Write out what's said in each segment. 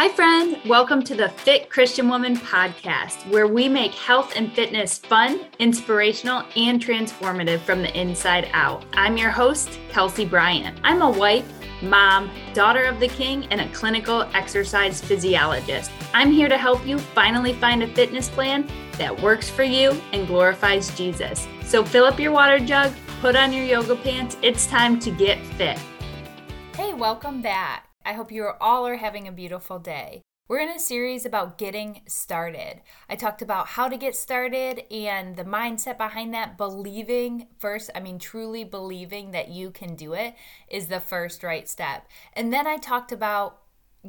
Hi, friend. Welcome to the Fit Christian Woman podcast, where we make health and fitness fun, inspirational, and transformative from the inside out. I'm your host, Kelsey Bryant. I'm a wife, mom, daughter of the king, and a clinical exercise physiologist. I'm here to help you finally find a fitness plan that works for you and glorifies Jesus. So fill up your water jug, put on your yoga pants. It's time to get fit. Hey, welcome back. I hope you all are having a beautiful day. We're in a series about getting started. I talked about how to get started and the mindset behind that. Believing first, I mean, truly believing that you can do it is the first right step. And then I talked about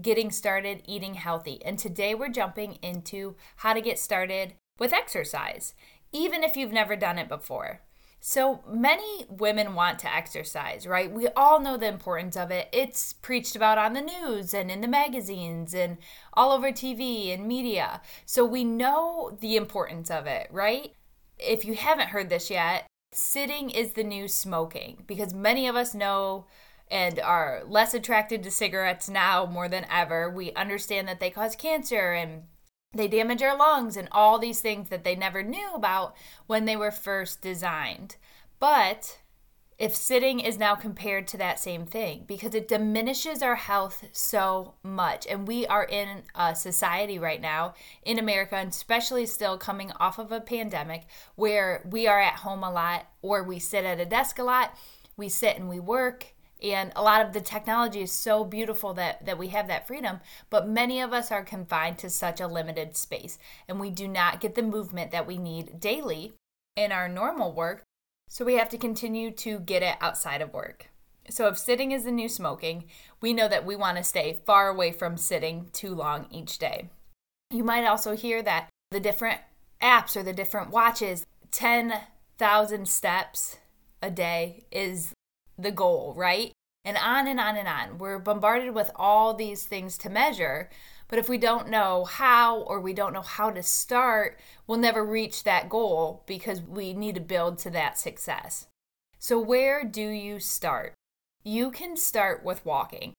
getting started eating healthy. And today we're jumping into how to get started with exercise, even if you've never done it before. So many women want to exercise, right? We all know the importance of it. It's preached about on the news and in the magazines and all over TV and media. So we know the importance of it, right? If you haven't heard this yet, sitting is the new smoking because many of us know and are less attracted to cigarettes now more than ever. We understand that they cause cancer and they damage our lungs and all these things that they never knew about when they were first designed. But if sitting is now compared to that same thing because it diminishes our health so much and we are in a society right now in america and especially still coming off of a pandemic where we are at home a lot or we sit at a desk a lot we sit and we work and a lot of the technology is so beautiful that that we have that freedom but many of us are confined to such a limited space and we do not get the movement that we need daily in our normal work so we have to continue to get it outside of work. So if sitting is the new smoking we know that we want to stay far away from sitting too long each day. You might also hear that the different apps or the different watches 10,000 steps a day is the goal, right? And on and on and on. We're bombarded with all these things to measure, but if we don't know how or we don't know how to start, we'll never reach that goal because we need to build to that success. So, where do you start? You can start with walking.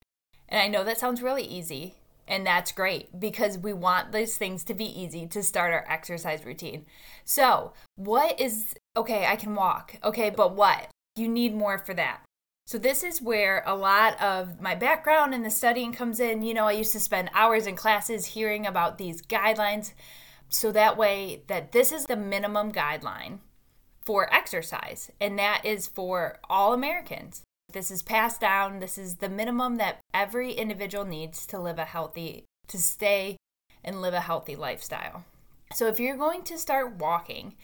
And I know that sounds really easy, and that's great because we want these things to be easy to start our exercise routine. So, what is okay? I can walk. Okay, but what? You need more for that. So, this is where a lot of my background in the studying comes in. You know, I used to spend hours in classes hearing about these guidelines. So, that way, that this is the minimum guideline for exercise, and that is for all Americans. This is passed down. This is the minimum that every individual needs to live a healthy, to stay and live a healthy lifestyle. So, if you're going to start walking,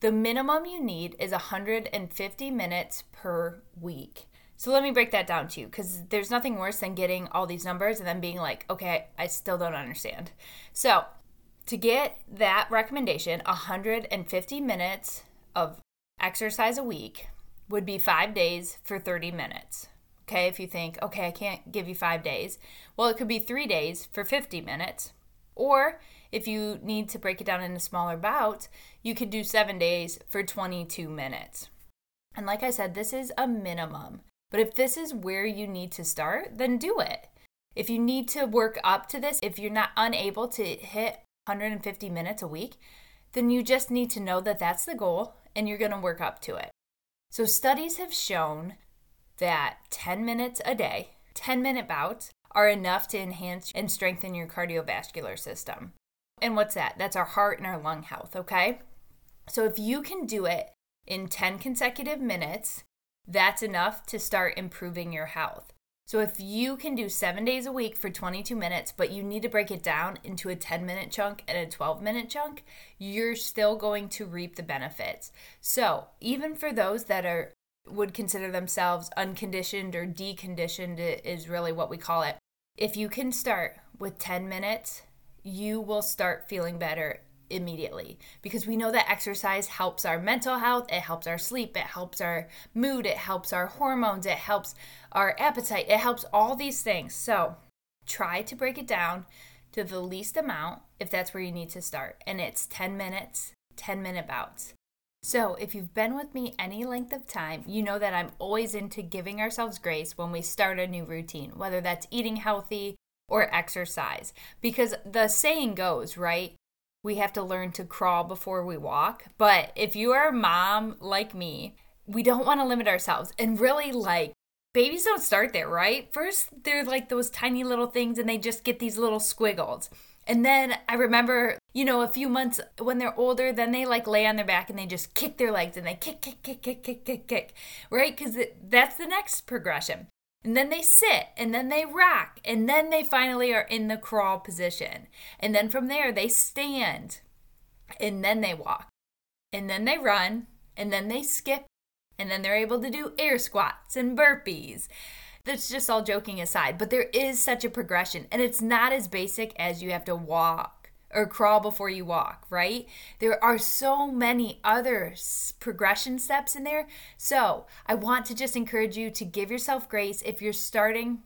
the minimum you need is 150 minutes per week. So let me break that down to you because there's nothing worse than getting all these numbers and then being like, okay, I still don't understand. So to get that recommendation, 150 minutes of exercise a week would be five days for 30 minutes. Okay, if you think, okay, I can't give you five days, well, it could be three days for 50 minutes. Or if you need to break it down into smaller bouts, you could do seven days for 22 minutes. And like I said, this is a minimum. But if this is where you need to start, then do it. If you need to work up to this, if you're not unable to hit 150 minutes a week, then you just need to know that that's the goal and you're going to work up to it. So, studies have shown that 10 minutes a day, 10 minute bouts, are enough to enhance and strengthen your cardiovascular system. And what's that? That's our heart and our lung health, okay? So, if you can do it in 10 consecutive minutes, that's enough to start improving your health. So if you can do seven days a week for 22 minutes, but you need to break it down into a 10 minute chunk and a 12 minute chunk, you're still going to reap the benefits. So even for those that are would consider themselves unconditioned or deconditioned is really what we call it. If you can start with 10 minutes, you will start feeling better immediately because we know that exercise helps our mental health, it helps our sleep, it helps our mood, it helps our hormones, it helps our appetite, it helps all these things. So try to break it down to the least amount if that's where you need to start. And it's 10 minutes, 10 minute bouts. So, if you've been with me any length of time, you know that I'm always into giving ourselves grace when we start a new routine, whether that's eating healthy, or exercise. Because the saying goes, right? We have to learn to crawl before we walk. But if you are a mom like me, we don't want to limit ourselves. And really, like, babies don't start there, right? First, they're like those tiny little things and they just get these little squiggles. And then I remember, you know, a few months when they're older, then they like lay on their back and they just kick their legs and they kick, kick, kick, kick, kick, kick, kick, right? Because that's the next progression. And then they sit and then they rock and then they finally are in the crawl position. And then from there, they stand and then they walk and then they run and then they skip and then they're able to do air squats and burpees that's just all joking aside, but there is such a progression, and it's not as basic as you have to walk or crawl before you walk, right? There are so many other progression steps in there. So, I want to just encourage you to give yourself grace if you're starting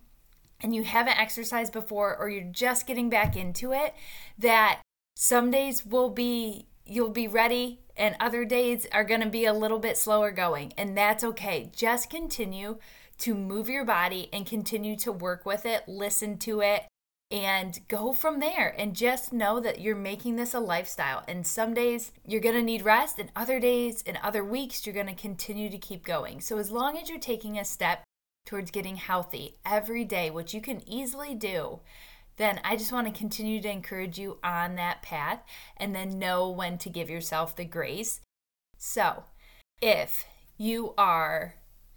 and you haven't exercised before or you're just getting back into it, that some days will be you'll be ready and other days are going to be a little bit slower going and that's okay. Just continue to move your body and continue to work with it, listen to it, and go from there. And just know that you're making this a lifestyle. And some days you're going to need rest, and other days and other weeks you're going to continue to keep going. So, as long as you're taking a step towards getting healthy every day, which you can easily do, then I just want to continue to encourage you on that path and then know when to give yourself the grace. So, if you are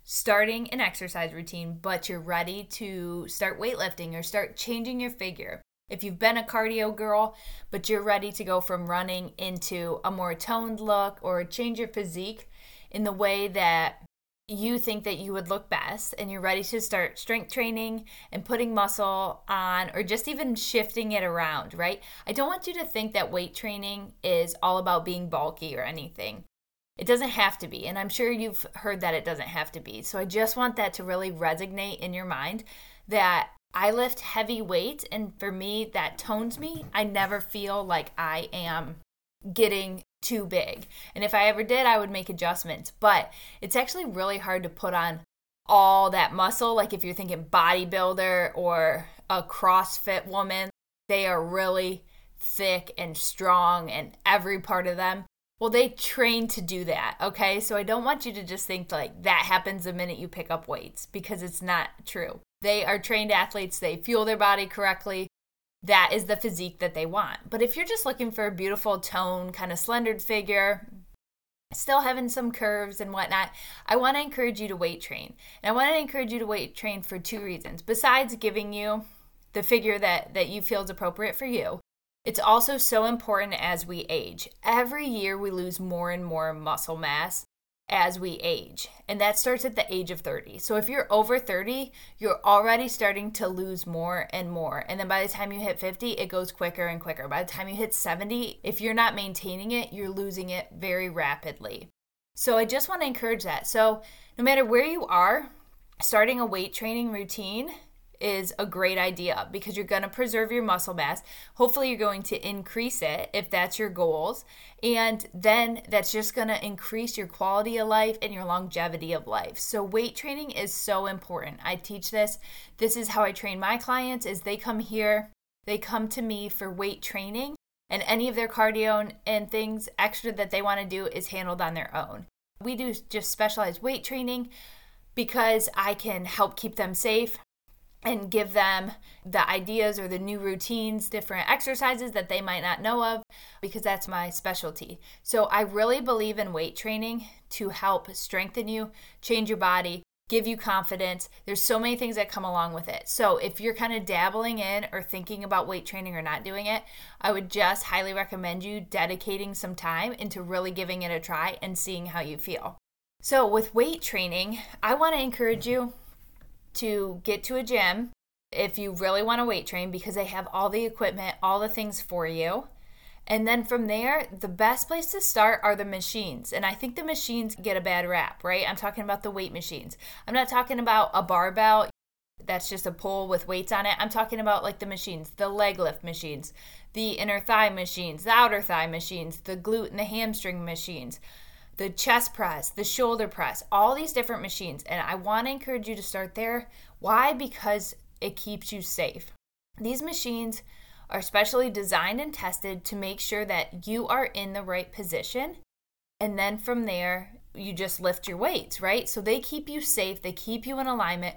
starting an exercise routine, but you're ready to start weightlifting or start changing your figure. If you've been a cardio girl, but you're ready to go from running into a more toned look or change your physique in the way that you think that you would look best and you're ready to start strength training and putting muscle on or just even shifting it around, right? I don't want you to think that weight training is all about being bulky or anything. It doesn't have to be. And I'm sure you've heard that it doesn't have to be. So I just want that to really resonate in your mind that I lift heavy weight. And for me, that tones me. I never feel like I am getting too big. And if I ever did, I would make adjustments. But it's actually really hard to put on all that muscle. Like if you're thinking bodybuilder or a CrossFit woman, they are really thick and strong, and every part of them well, they train to do that, okay? So I don't want you to just think like that happens the minute you pick up weights because it's not true. They are trained athletes, they fuel their body correctly. That is the physique that they want. But if you're just looking for a beautiful tone, kind of slendered figure, still having some curves and whatnot, I want to encourage you to weight train. And I want to encourage you to weight train for two reasons. Besides giving you the figure that, that you feel is appropriate for you, it's also so important as we age. Every year we lose more and more muscle mass as we age, and that starts at the age of 30. So if you're over 30, you're already starting to lose more and more. And then by the time you hit 50, it goes quicker and quicker. By the time you hit 70, if you're not maintaining it, you're losing it very rapidly. So I just want to encourage that. So no matter where you are, starting a weight training routine is a great idea because you're going to preserve your muscle mass. Hopefully, you're going to increase it if that's your goals. And then that's just going to increase your quality of life and your longevity of life. So weight training is so important. I teach this. This is how I train my clients is they come here, they come to me for weight training and any of their cardio and things extra that they want to do is handled on their own. We do just specialized weight training because I can help keep them safe and give them the ideas or the new routines, different exercises that they might not know of, because that's my specialty. So I really believe in weight training to help strengthen you, change your body, give you confidence. There's so many things that come along with it. So if you're kind of dabbling in or thinking about weight training or not doing it, I would just highly recommend you dedicating some time into really giving it a try and seeing how you feel. So with weight training, I want to encourage you to get to a gym if you really want to weight train because they have all the equipment, all the things for you. And then from there, the best place to start are the machines. And I think the machines get a bad rap, right? I'm talking about the weight machines. I'm not talking about a barbell that's just a pole with weights on it. I'm talking about like the machines, the leg lift machines, the inner thigh machines, the outer thigh machines, the glute and the hamstring machines the chest press, the shoulder press, all these different machines. And I want to encourage you to start there. Why? Because it keeps you safe. These machines are specially designed and tested to make sure that you are in the right position. And then from there, you just lift your weights, right? So they keep you safe, they keep you in alignment.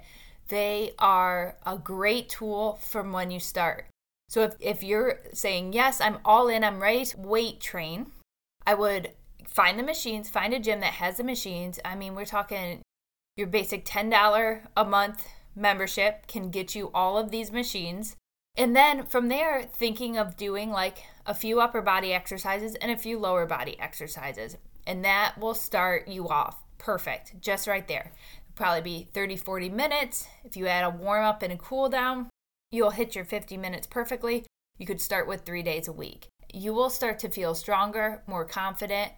They are a great tool from when you start. So if, if you're saying, Yes, I'm all in, I'm ready to weight train, I would find the machines, find a gym that has the machines. I mean, we're talking your basic $10 a month membership can get you all of these machines. And then from there, thinking of doing like a few upper body exercises and a few lower body exercises. And that will start you off perfect, just right there. Probably be 30, 40 minutes. If you add a warm up and a cool down, you'll hit your 50 minutes perfectly. You could start with three days a week. You will start to feel stronger, more confident,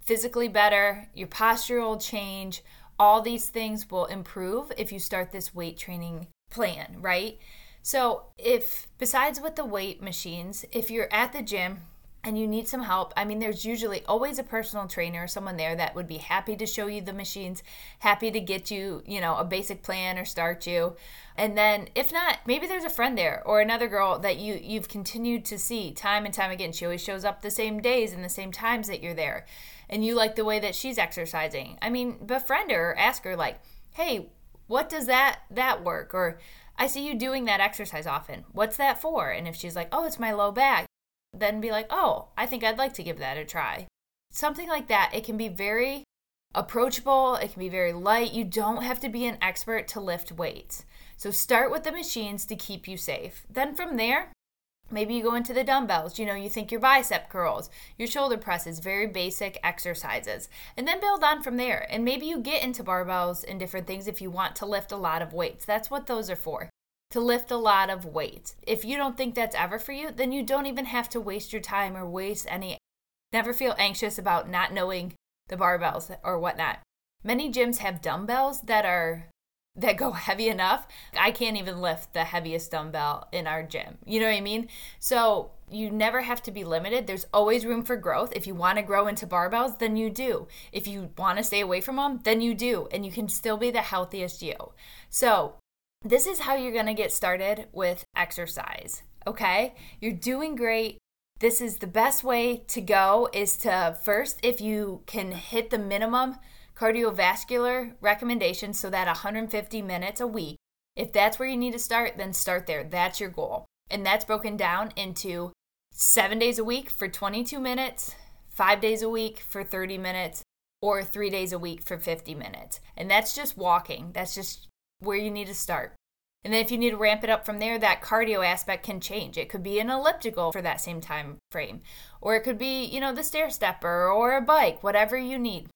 physically better. Your posture will change. All these things will improve if you start this weight training plan, right? So, if besides with the weight machines, if you're at the gym and you need some help, I mean, there's usually always a personal trainer or someone there that would be happy to show you the machines, happy to get you, you know, a basic plan or start you. And then if not, maybe there's a friend there or another girl that you you've continued to see time and time again. She always shows up the same days and the same times that you're there. And you like the way that she's exercising. I mean, befriend her ask her like, "Hey, what does that that work?" or I see you doing that exercise often. What's that for? And if she's like, oh, it's my low back, then be like, oh, I think I'd like to give that a try. Something like that. It can be very approachable, it can be very light. You don't have to be an expert to lift weights. So start with the machines to keep you safe. Then from there, Maybe you go into the dumbbells, you know, you think your bicep curls, your shoulder presses, very basic exercises, and then build on from there. And maybe you get into barbells and different things if you want to lift a lot of weights. That's what those are for, to lift a lot of weights. If you don't think that's ever for you, then you don't even have to waste your time or waste any. Never feel anxious about not knowing the barbells or whatnot. Many gyms have dumbbells that are that go heavy enough. I can't even lift the heaviest dumbbell in our gym. You know what I mean? So you never have to be limited. There's always room for growth. If you want to grow into barbells, then you do. If you want to stay away from them, then you do. And you can still be the healthiest you. So, this is how you're going to get started with exercise. Okay? You're doing great. This is the best way to go is to first if you can hit the minimum cardiovascular recommendations so that 150 minutes a week. If that's where you need to start, then start there. That's your goal. And that's broken down into seven days a week for 22 minutes, five days a week for 30 minutes, or three days a week for 50 minutes. And that's just walking. That's just where you need to start. And then if you need to ramp it up from there, that cardio aspect can change. It could be an elliptical for that same time frame, or it could be, you know, the stair stepper or a bike, whatever you need.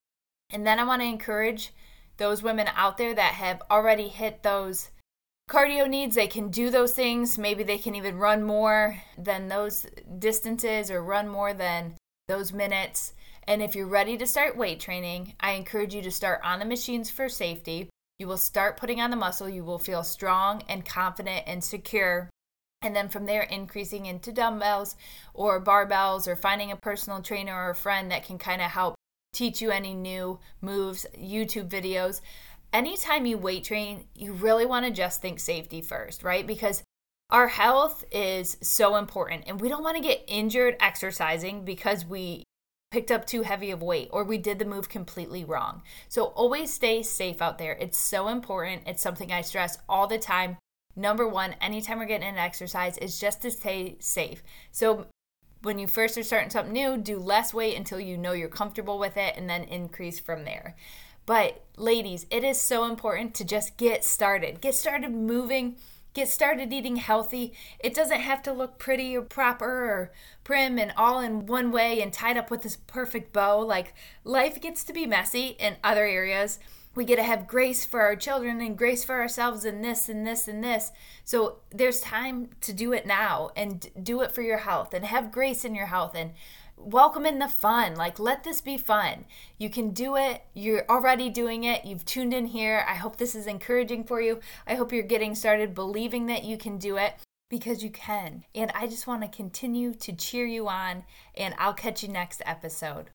And then I want to encourage those women out there that have already hit those cardio needs. They can do those things. Maybe they can even run more than those distances or run more than those minutes. And if you're ready to start weight training, I encourage you to start on the machines for safety. You will start putting on the muscle. You will feel strong and confident and secure. And then from there, increasing into dumbbells or barbells or finding a personal trainer or a friend that can kind of help teach you any new moves, YouTube videos. Anytime you weight train, you really want to just think safety first, right? Because our health is so important and we don't want to get injured exercising because we picked up too heavy of weight or we did the move completely wrong. So always stay safe out there. It's so important. It's something I stress all the time. Number one, anytime we're getting an exercise, is just to stay safe. So when you first are starting something new, do less weight until you know you're comfortable with it and then increase from there. But ladies, it is so important to just get started. Get started moving, get started eating healthy. It doesn't have to look pretty or proper or prim and all in one way and tied up with this perfect bow. Like life gets to be messy in other areas we get to have grace for our children and grace for ourselves and this and this and this. So there's time to do it now and do it for your health and have grace in your health and welcome in the fun. Like, let this be fun. You can do it. You're already doing it. You've tuned in here. I hope this is encouraging for you. I hope you're getting started believing that you can do it because you can. And I just want to continue to cheer you on, and I'll catch you next episode.